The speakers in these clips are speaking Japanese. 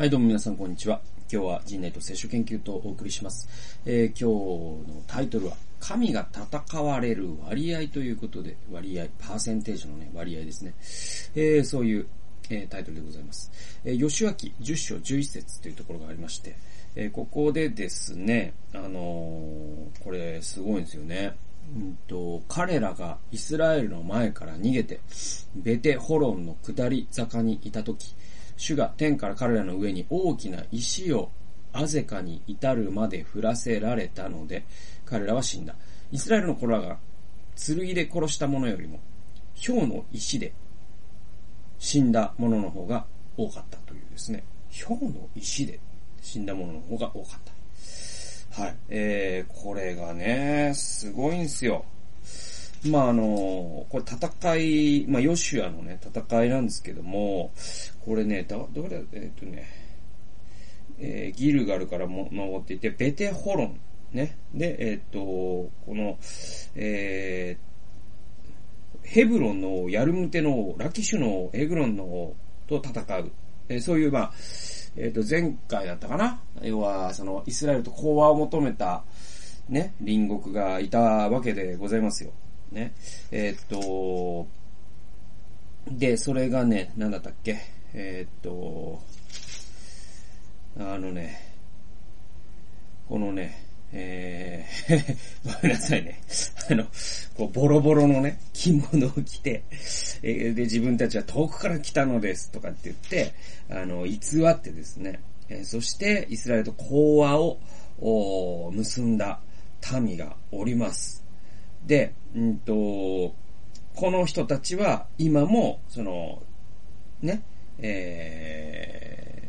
はい、どうも皆さんこんにちは。今日は人類と聖書研究とお送りします。えー、今日のタイトルは、神が戦われる割合ということで、割合、パーセンテージのね、割合ですね。えー、そういう、えー、タイトルでございます。えー、吉脇10章11節というところがありまして、えー、ここでですね、あのー、これすごいんですよね。うんと、彼らがイスラエルの前から逃げて、ベテホロンの下り坂にいたとき、主が天から彼らの上に大きな石をアゼカに至るまで降らせられたので、彼らは死んだ。イスラエルの子らが剣で殺した者よりも、氷の石で死んだ者の方が多かったというですね。氷の石で死んだ者の方が多かった。はい。えー、これがね、すごいんすよ。まああの、これ戦い、まあヨシュアのね、戦いなんですけども、これね、ど、どれ、えっ、とね、えー、ギルガルからも登っていて、ベテホロン、ね。で、えっ、と、この、えー、ヘブロンのヤルムテのラキシュのエグロンのと戦う。えー、そういう、まあ、えっ、と、前回だったかな要は、その、イスラエルと講和を求めた、ね、隣国がいたわけでございますよ。ね。えー、っと、で、それがね、なんだったっけ？えー、っと、あのね、このね、えー、ごめんなさいね。あの、こう、ボロボロのね、着物を着て、えー、で、自分たちは遠くから来たのです、とかって言って、あの、偽ってですね、えー、そして、イスラエルと講和を、結んだ民がおります。で、うんと、この人たちは今も、その、ね、え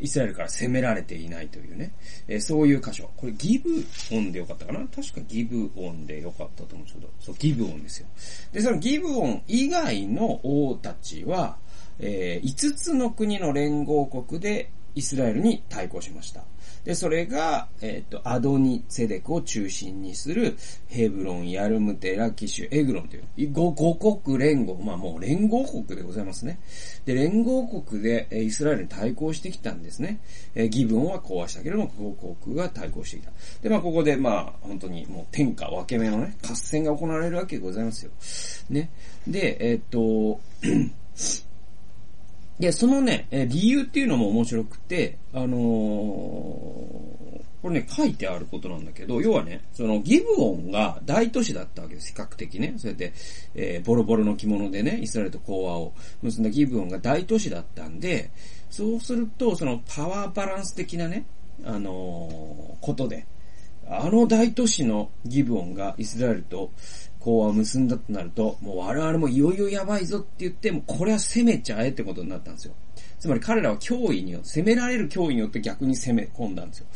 ー、イスラエルから攻められていないというね、えー、そういう箇所。これギブオンでよかったかな？確かギブオンでよかったと思うんですけど、そう、ギブオンですよ。で、そのギブオン以外の王たちは、えー、5つの国の連合国でイスラエルに対抗しました。で、それが、えっ、ー、と、アドニ・セデクを中心にする、ヘブロン、ヤルムテ、ラキシュ、エグロンという、五国連合、まあもう連合国でございますね。で、連合国で、えイスラエルに対抗してきたんですね。えー、ギブオンは壊したけれども、五国が対抗してきた。で、まあここで、まあ、本当にもう天下分け目のね、合戦が行われるわけでございますよ。ね。で、えっ、ー、と、で、そのね、え理由っていうのも面白くて、あのー、これね、書いてあることなんだけど、要はね、そのギブオンが大都市だったわけです、比較的ね。そうやって、えー、ボロボロの着物でね、イスラエルと講和を結んだギブオンが大都市だったんで、そうすると、そのパワーバランス的なね、あのー、ことで、あの大都市のギブオンがイスラエルと講和を結んだとなると、もう我々もいよいよやばいぞって言って、もうこれは攻めちゃえってことになったんですよ。つまり彼らは脅威によって、攻められる脅威によって逆に攻め込んだんですよ。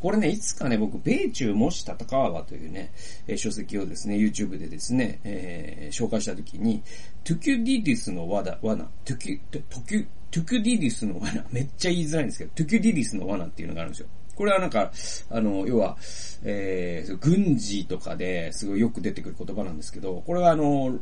これね、いつかね、僕、米中もし戦わばというね、えー、書籍をですね、YouTube でですね、えー、紹介したときに、トゥキュディディスの罠、罠、トゥキュ、トゥキュ、トゥキュディディスの罠、めっちゃ言いづらいんですけど、トゥキュディディスの罠っていうのがあるんですよ。これはなんか、あの、要は、えー、軍事とかですごいよく出てくる言葉なんですけど、これはあの、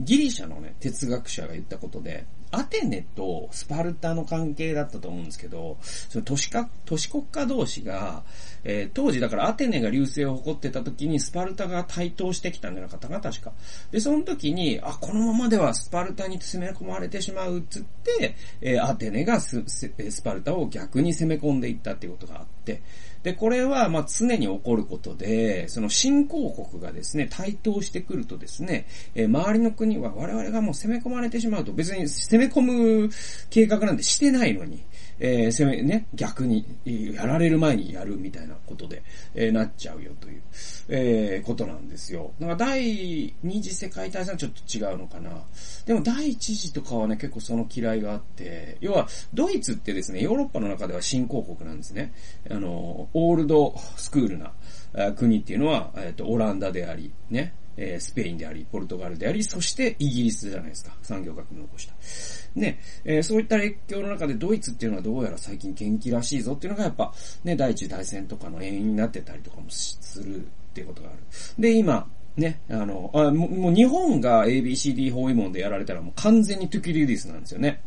ギリシャのね、哲学者が言ったことで、アテネとスパルタの関係だったと思うんですけど、その都市か、都市国家同士が、えー、当時だからアテネが流星を誇ってた時にスパルタが台頭してきたんじゃなかったか、確か。で、その時に、あ、このままではスパルタに攻め込まれてしまうっつって、えー、アテネがススパルタを逆に攻め込んでいったっていうことがあって、で、これは、ま、常に起こることで、その新興国がですね、台頭してくるとですね、えー、周りの国は我々がもう攻め込まれてしまうと、別に攻め込む計画なんてしてないのに、えー、攻め、ね、逆に、やられる前にやるみたいなことで、えー、なっちゃうよという、えー、ことなんですよ。だから第二次世界大戦はちょっと違うのかな。でも第一次とかはね、結構その嫌いがあって、要は、ドイツってですね、ヨーロッパの中では新興国なんですね。あの、オールドスクールな国っていうのは、えっ、と、オランダであり、ね、えスペインであり、ポルトガルであり、そしてイギリスじゃないですか。産業革命を起こした。ね、えー、そういった列強の中でドイツっていうのはどうやら最近元気らしいぞっていうのがやっぱ、ね、第一大戦とかの原因になってたりとかもするっていうことがある。で、今、ね、あの、あもう日本が ABCD 包囲網でやられたらもう完全にトゥキリディスなんですよね。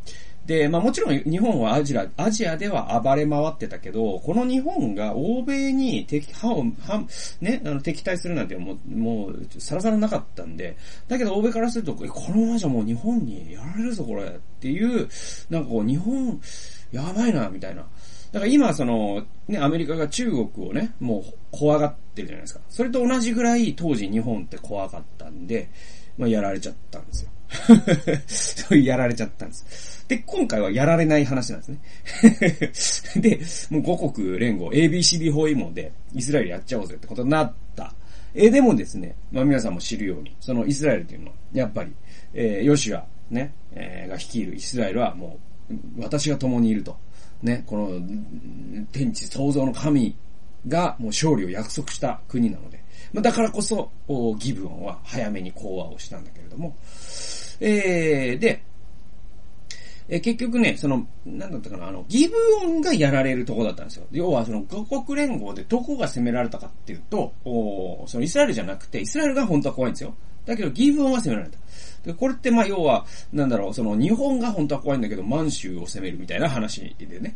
で、まあもちろん日本はアジア、アジアでは暴れ回ってたけど、この日本が欧米に敵、歯を、歯、ね、あの敵対するなんてもう、もう、さらさらなかったんで、だけど欧米からすると、このままじゃもう日本にやられるぞこれっていう、なんかこう日本、やばいな、みたいな。だから今、その、ね、アメリカが中国をね、もう怖がってるじゃないですか。それと同じぐらい当時日本って怖かったんで、まあ、やられちゃったんですよ。そうやられちゃったんです。で、今回はやられない話なんですね。で、もう五国連合、ABCD 包囲網でイスラエルやっちゃおうぜってことになった。えでもですね、まあ皆さんも知るように、そのイスラエルというのは、やっぱり、えー、ヨシュア、ね、えー、が率いるイスラエルはもう、私が共にいると。ね、この、天地創造の神がもう勝利を約束した国なので、ま、だからこそ、ギブオンは早めに講和をしたんだけれども、えー、で、え結局ね、その、なんだったかな、あの、ギブオンがやられるとこだったんですよ。要は、その、五国連合でどこが攻められたかっていうと、そのイスラエルじゃなくて、イスラエルが本当は怖いんですよ。だけど、ギブオンは攻められた。で、これってまあ要は、なんだろう、その日本が本当は怖いんだけど、満州を攻めるみたいな話でね。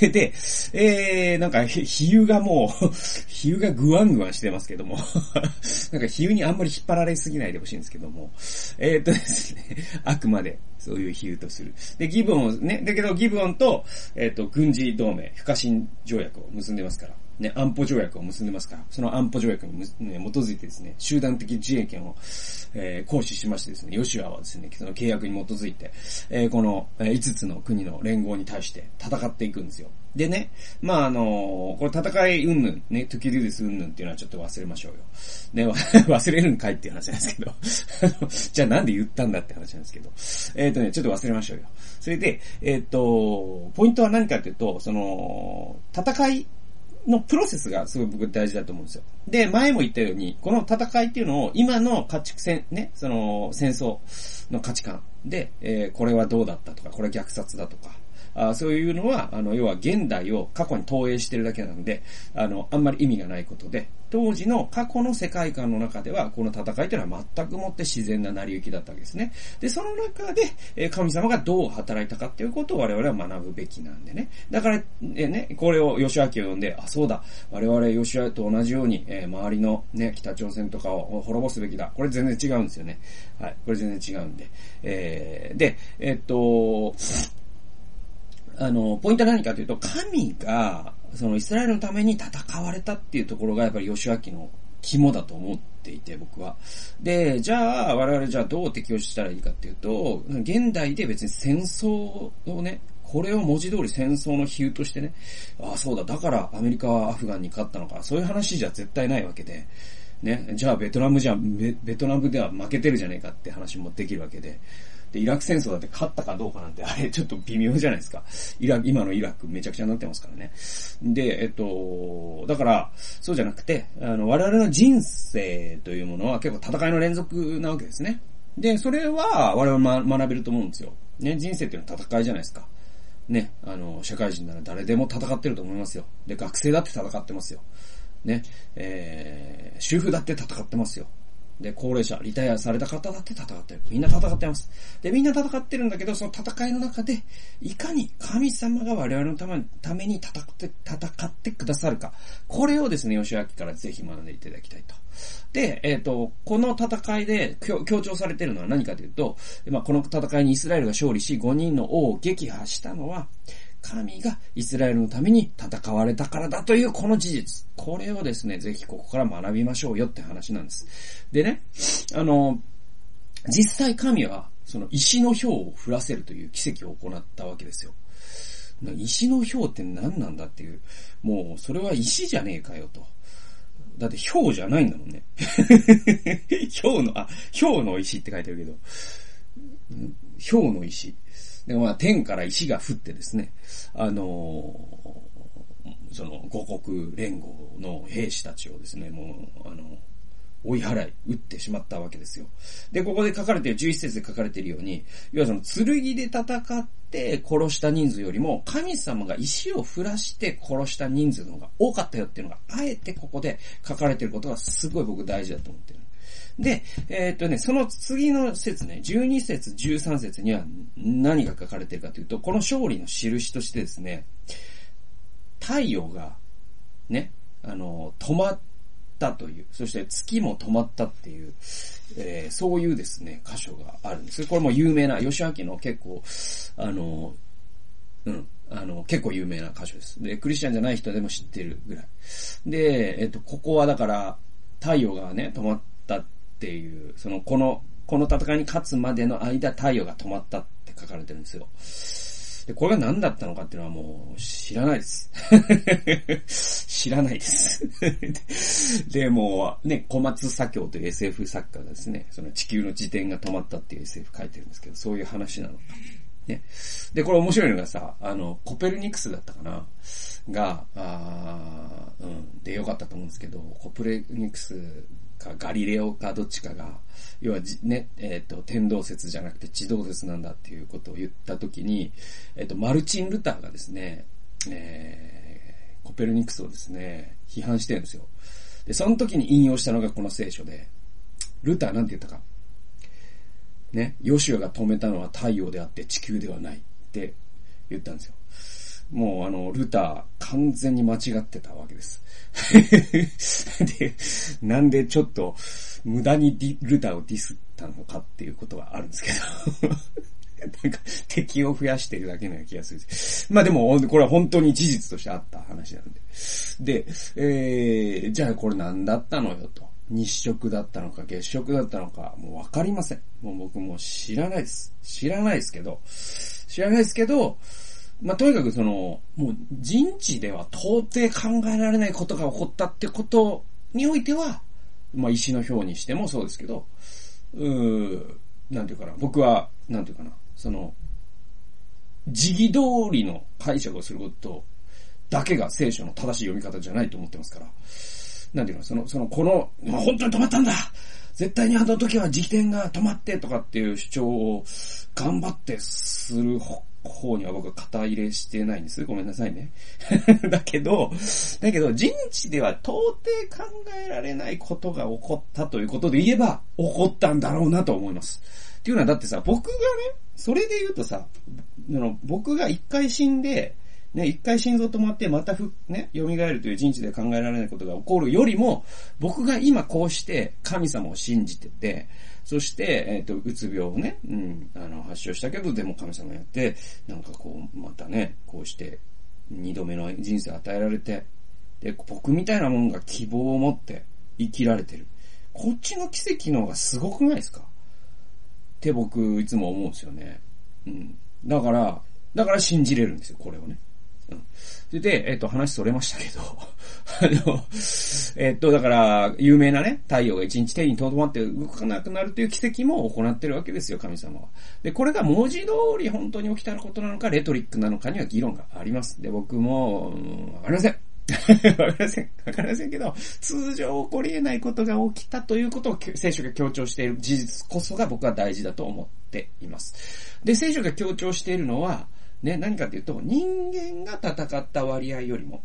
で、えー、なんか、比喩がもう、比喩がグワングワンしてますけども なんか比喩にあんまり引っ張られすぎないでほしいんですけども、えー、っとですね、あくまでそういう比喩とする。で、ギブオンね、だけどギブオンと、えー、っと、軍事同盟、不可侵条約を結んでますから。ね、安保条約を結んでますから、その安保条約に、ね、基づいてですね、集団的自衛権を、えー、行使しましてですね、ヨシュアはですね、その契約に基づいて、えー、この、えー、5つの国の連合に対して戦っていくんですよ。でね、まああのこれ戦いうんぬん、ね、トゥキルデスうんぬんっていうのはちょっと忘れましょうよ。ね、忘れるんかいっていう話なんですけど、じゃあなんで言ったんだって話なんですけど、えっ、ー、とね、ちょっと忘れましょうよ。それで、えっ、ー、と、ポイントは何かっていうと、その、戦いのプロセスがすごい僕大事だと思うんですよ。で、前も言ったように、この戦いっていうのを今の家畜戦、ね、その戦争の価値観で、えー、これはどうだったとか、これ虐殺だとか、あそういうのは、あの、要は現代を過去に投影してるだけなんで、あの、あんまり意味がないことで、当時の過去の世界観の中では、この戦いというのは全くもって自然な成り行きだったわけですね。で、その中で、え神様がどう働いたかっていうことを我々は学ぶべきなんでね。だから、えね、これを吉明を呼んで、あ、そうだ、我々吉明と同じように、え周りのね、北朝鮮とかを滅ぼすべきだ。これ全然違うんですよね。はい。これ全然違うんで。えー、で、えっと、あの、ポイントは何かというと、神が、そのイスラエルのために戦われたっていうところがやっぱり吉明の肝だと思っていて、僕は。で、じゃあ、我々じゃあどう適用したらいいかっていうと、現代で別に戦争をね、これを文字通り戦争の比喩としてね、ああ、そうだ、だからアメリカはアフガンに勝ったのか、そういう話じゃ絶対ないわけで、ね、じゃあベトナムじゃ、ベベトナムでは負けてるじゃねえかって話もできるわけで、で、イラク戦争だって勝ったかどうかなんて、あれちょっと微妙じゃないですか。イラ今のイラクめちゃくちゃになってますからね。で、えっと、だから、そうじゃなくて、あの、我々の人生というものは結構戦いの連続なわけですね。で、それは我々学べると思うんですよ。ね、人生っていうのは戦いじゃないですか。ね、あの、社会人なら誰でも戦ってると思いますよ。で、学生だって戦ってますよ。ね、えー、主婦だって戦ってますよ。で、高齢者、リタイアされた方だって戦ってる。みんな戦ってます。で、みんな戦ってるんだけど、その戦いの中で、いかに神様が我々のためために戦って、戦ってくださるか。これをですね、吉明からぜひ学んでいただきたいと。で、えっ、ー、と、この戦いで強調されてるのは何かというと、まあ、この戦いにイスラエルが勝利し、5人の王を撃破したのは、神がイスラエルのために戦われたからだというこの事実。これをですね、ぜひここから学びましょうよって話なんです。でね、あの、実際神は、その石の氷を降らせるという奇跡を行ったわけですよ。石の氷って何なんだっていう、もうそれは石じゃねえかよと。だって氷じゃないんだもんね。氷の、あ、氷の石って書いてあるけど、氷の石。で、まあ、天から石が降ってですね、あのー、その五国連合の兵士たちをですね、もう、あの、追い払い、撃ってしまったわけですよ。で、ここで書かれている、11節で書かれているように、要はその剣で戦って殺した人数よりも、神様が石を降らして殺した人数の方が多かったよっていうのが、あえてここで書かれていることがすごい僕大事だと思ってる。で、えーっとね、その次の説ね、12節、13節には何が書かれてるかというと、この勝利の印としてですね、太陽が、ね、あの、止まったという、そして月も止まったっていう、えー、そういうですね、箇所があるんです。これも有名な、吉明の結構、あの、うん、あの、結構有名な箇所です。で、クリスチャンじゃない人でも知ってるぐらい。で、えっと、ここはだから、太陽がね、止まったっっていう、その、この、この戦いに勝つまでの間、太陽が止まったって書かれてるんですよ。で、これが何だったのかっていうのはもう知らないです。知らないです。で、もうね、小松左京という SF 作家がですね、その地球の自転が止まったっていう SF 書いてるんですけど、そういう話なのか。ね。で、これ面白いのがさ、あの、コペルニクスだったかな？が、あうん、でよかったと思うんですけど、コペルニクスかガリレオかどっちかが、要はね、えっ、ー、と、天動説じゃなくて地動説なんだっていうことを言ったときに、えっ、ー、と、マルチン・ルターがですね、えー、コペルニクスをですね、批判してるんですよ。で、その時に引用したのがこの聖書で、ルターなんて言ったか。ね、ヨシュアが止めたのは太陽であって地球ではないって言ったんですよ。もうあの、ルター完全に間違ってたわけです。で、なんでちょっと無駄にルターをディスったのかっていうことはあるんですけど なんか敵を増やしてるだけのような気がするまあでも、これは本当に事実としてあった話なんで。で、えー、じゃあこれ何だったのよと。日食だったのか月食だったのか、もうわかりません。もう僕も知らないです。知らないですけど、知らないですけど、まあ、とにかくその、もう人知では到底考えられないことが起こったってことにおいては、まあ、石の表にしてもそうですけど、うー、なんていうかな、僕は、なんていうかな、その、時期通りの解釈をすることだけが聖書の正しい読み方じゃないと思ってますから、なんていうの、その、その、この、まあ、本当に止まったんだ絶対にあの時は時点が止まってとかっていう主張を頑張ってする方には僕は肩入れしてないんです。ごめんなさいね。だけど、だけど人知では到底考えられないことが起こったということで言えば、起こったんだろうなと思います。っていうのはだってさ、僕がね、それで言うとさ、あの僕が一回死んで、ね、一回心臓止まってまたふ、ね、蘇るという人知で考えられないことが起こるよりも、僕が今こうして神様を信じてて、そして、えっ、ー、と、うつ病をね、うん、あの、発症したけど、でも神様やって、なんかこう、またね、こうして、二度目の人生与えられて、で、僕みたいなもんが希望を持って生きられてる。こっちの奇跡の方がすごくないですか？って僕いつも思うんですよね。うん。だから、だから信じれるんですよ、これをね。うん。で、えっ、と、話それましたけど、あの、えっ、と、だから、有名なね、太陽が一日手にとどまって動かなくなるという奇跡も行ってるわけですよ、神様は。で、これが文字通り本当に起きたことなのか、レトリックなのかには議論があります。で、僕も、わかりません。わかりません。わかりませんけど、通常起こり得ないことが起きたということを聖書が強調している事実こそが僕は大事だと思っています。で、聖書が強調しているのは、ね、何かっていうと、人間が戦った割合よりも、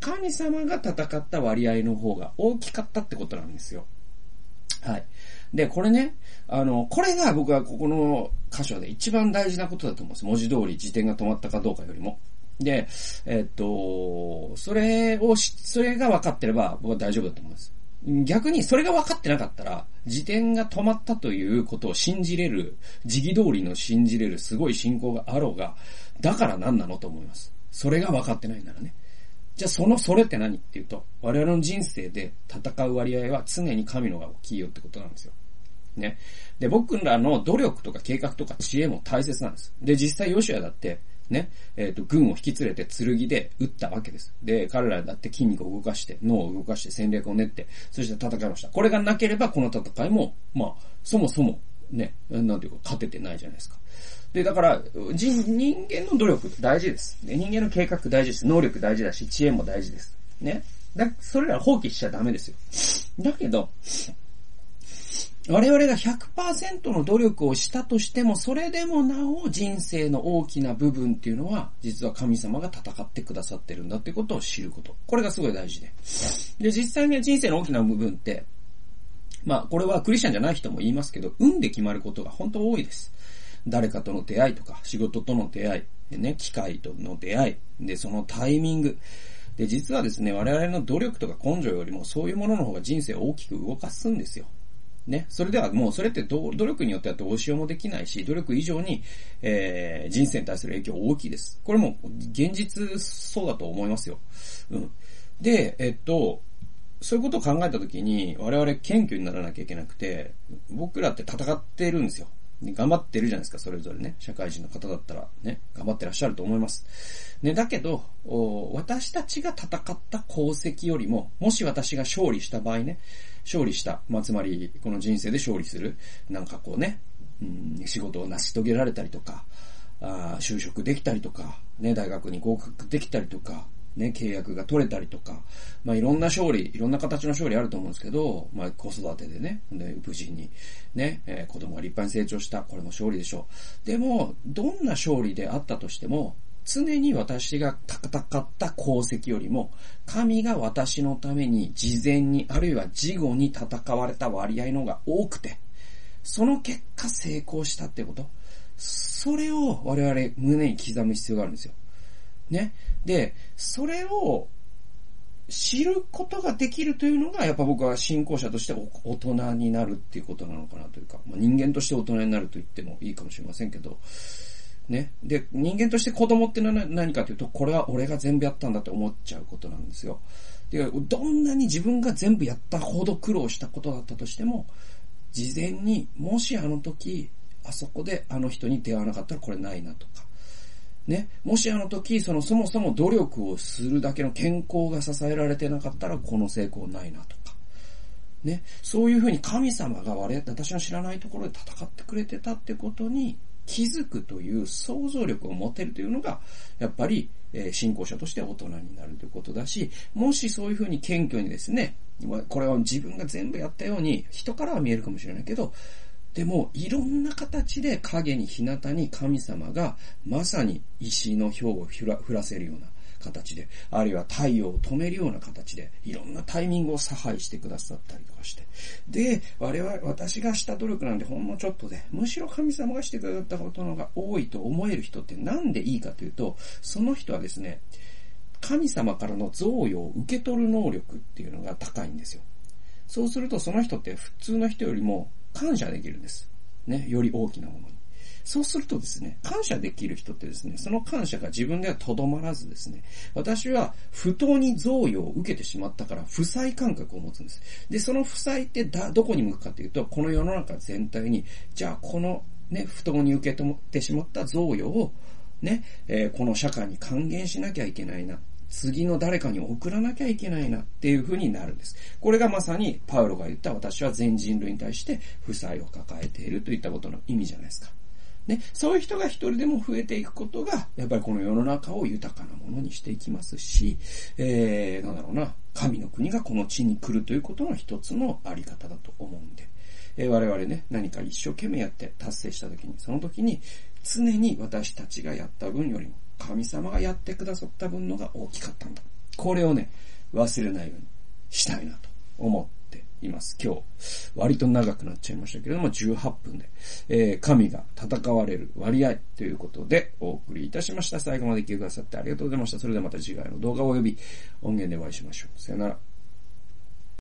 神様が戦った割合の方が大きかったってことなんですよ。はい。で、これね、あの、これが僕はここの箇所で一番大事なことだと思うんです。文字通り辞典が止まったかどうかよりも。で、えっと、それをそれが分かってれば僕は大丈夫だと思います。逆にそれが分かってなかったら、時点が止まったということを信じれる、時期通りの信じれるすごい信仰があろうが、だから何なのと思います。それが分かってないならね。じゃあそのそれって何っていうと、我々の人生で戦う割合は常に神のが大きいよってことなんですよ。ね。で、僕らの努力とか計画とか知恵も大切なんです。で、実際ヨシュアだって、ね、えっ、ー、と、軍を引き連れて剣で撃ったわけです。で、彼らだって筋肉を動かして、脳を動かして戦略を練って、そして戦いました。これがなければこの戦いも、まあ、そもそも、ね、なんていうか、勝ててないじゃないですか。で、だから、人、人間の努力大事です。人間の計画大事です。能力大事だし、知恵も大事です。ね。だ、それら放棄しちゃダメですよ。だけど、我々が100%の努力をしたとしても、それでもなお人生の大きな部分っていうのは、実は神様が戦ってくださってるんだってことを知ること。これがすごい大事で。で、実際には人生の大きな部分って、まあ、これはクリスチャンじゃない人も言いますけど、運で決まることが本当多いです。誰かとの出会いとか、仕事との出会い、ね、機械との出会い、で、そのタイミング。で、実はですね、我々の努力とか根性よりもそういうものの方が人生を大きく動かすんですよ。ね。それではもうそれって努力によってはどうしようもできないし、努力以上に、えー、人生に対する影響大きいです。これも現実そうだと思いますよ。うん。で、えっと、そういうことを考えたときに、我々謙虚にならなきゃいけなくて、僕らって戦ってるんですよ。頑張ってるじゃないですか、それぞれね。社会人の方だったらね、頑張ってらっしゃると思います。ね、だけど、私たちが戦った功績よりも、もし私が勝利した場合ね、勝利した、まあ、つまり、この人生で勝利する、なんかこうね、うん、仕事を成し遂げられたりとか、あ就職できたりとか、ね、大学に合格できたりとか、ね、契約が取れたりとか、まあいろんな勝利、いろんな形の勝利あると思うんですけど、まあ子育てでね、で無事にね、えー、子供が立派に成長した、これも勝利でしょう。でも、どんな勝利であったとしても、常に私が戦った功績よりも、神が私のために事前に、あるいは事後に戦われた割合の方が多くて、その結果成功したってこと。それを我々胸に刻む必要があるんですよ。ね。で、それを知ることができるというのが、やっぱ僕は信仰者として大人になるっていうことなのかなというか、まあ、人間として大人になると言ってもいいかもしれませんけど、ね。で、人間として子供って何かというと、これは俺が全部やったんだって思っちゃうことなんですよ。で、どんなに自分が全部やったほど苦労したことだったとしても、事前に、もしあの時、あそこであの人に出会わなかったらこれないなとか、ね。もしあの時、そのそもそも努力をするだけの健康が支えられてなかったら、この成功ないなとか。ね。そういうふうに神様が我々、私の知らないところで戦ってくれてたってことに気づくという想像力を持てるというのが、やっぱり、え、信仰者として大人になるということだし、もしそういうふうに謙虚にですね、これは自分が全部やったように、人からは見えるかもしれないけど、でも、いろんな形で影に日向に神様がまさに石の氷を降らせるような形で、あるいは太陽を止めるような形で、いろんなタイミングを差配してくださったりとかして。で、我々、私がした努力なんてほんのちょっとで、むしろ神様がしてくださったことのが多いと思える人ってなんでいいかというと、その人はですね、神様からの贈与を受け取る能力っていうのが高いんですよ。そうするとその人って普通の人よりも感謝できるんです。ね、より大きなものに。そうするとですね、感謝できる人ってですね、その感謝が自分ではとどまらずですね、私は不当に贈与を受けてしまったから負債感覚を持つんです。で、その負債ってだ、どこに向くかというと、この世の中全体に、じゃあこのね、不当に受け取ってしまった贈与を、ね、えー、この社会に還元しなきゃいけないな。次の誰かに送らなきゃいけないなっていう風になるんです。これがまさにパウロが言った私は全人類に対して負債を抱えているといったことの意味じゃないですか。ね、そういう人が一人でも増えていくことが、やっぱりこの世の中を豊かなものにしていきますし、えー、なんだろうな、神の国がこの地に来るということの一つのあり方だと思うんで、えー、我々ね、何か一生懸命やって達成した時に、その時に常に私たちがやった分よりも神様がやってくださった分のが大きかったんだ。これをね、忘れないようにしたいなと思っています。今日、割と長くなっちゃいましたけれども、18分で、えー、神が戦われる割合ということでお送りいたしました。最後まで聞いてくださってありがとうございました。それではまた次回の動画及び音源でお会いしましょう。さよなら。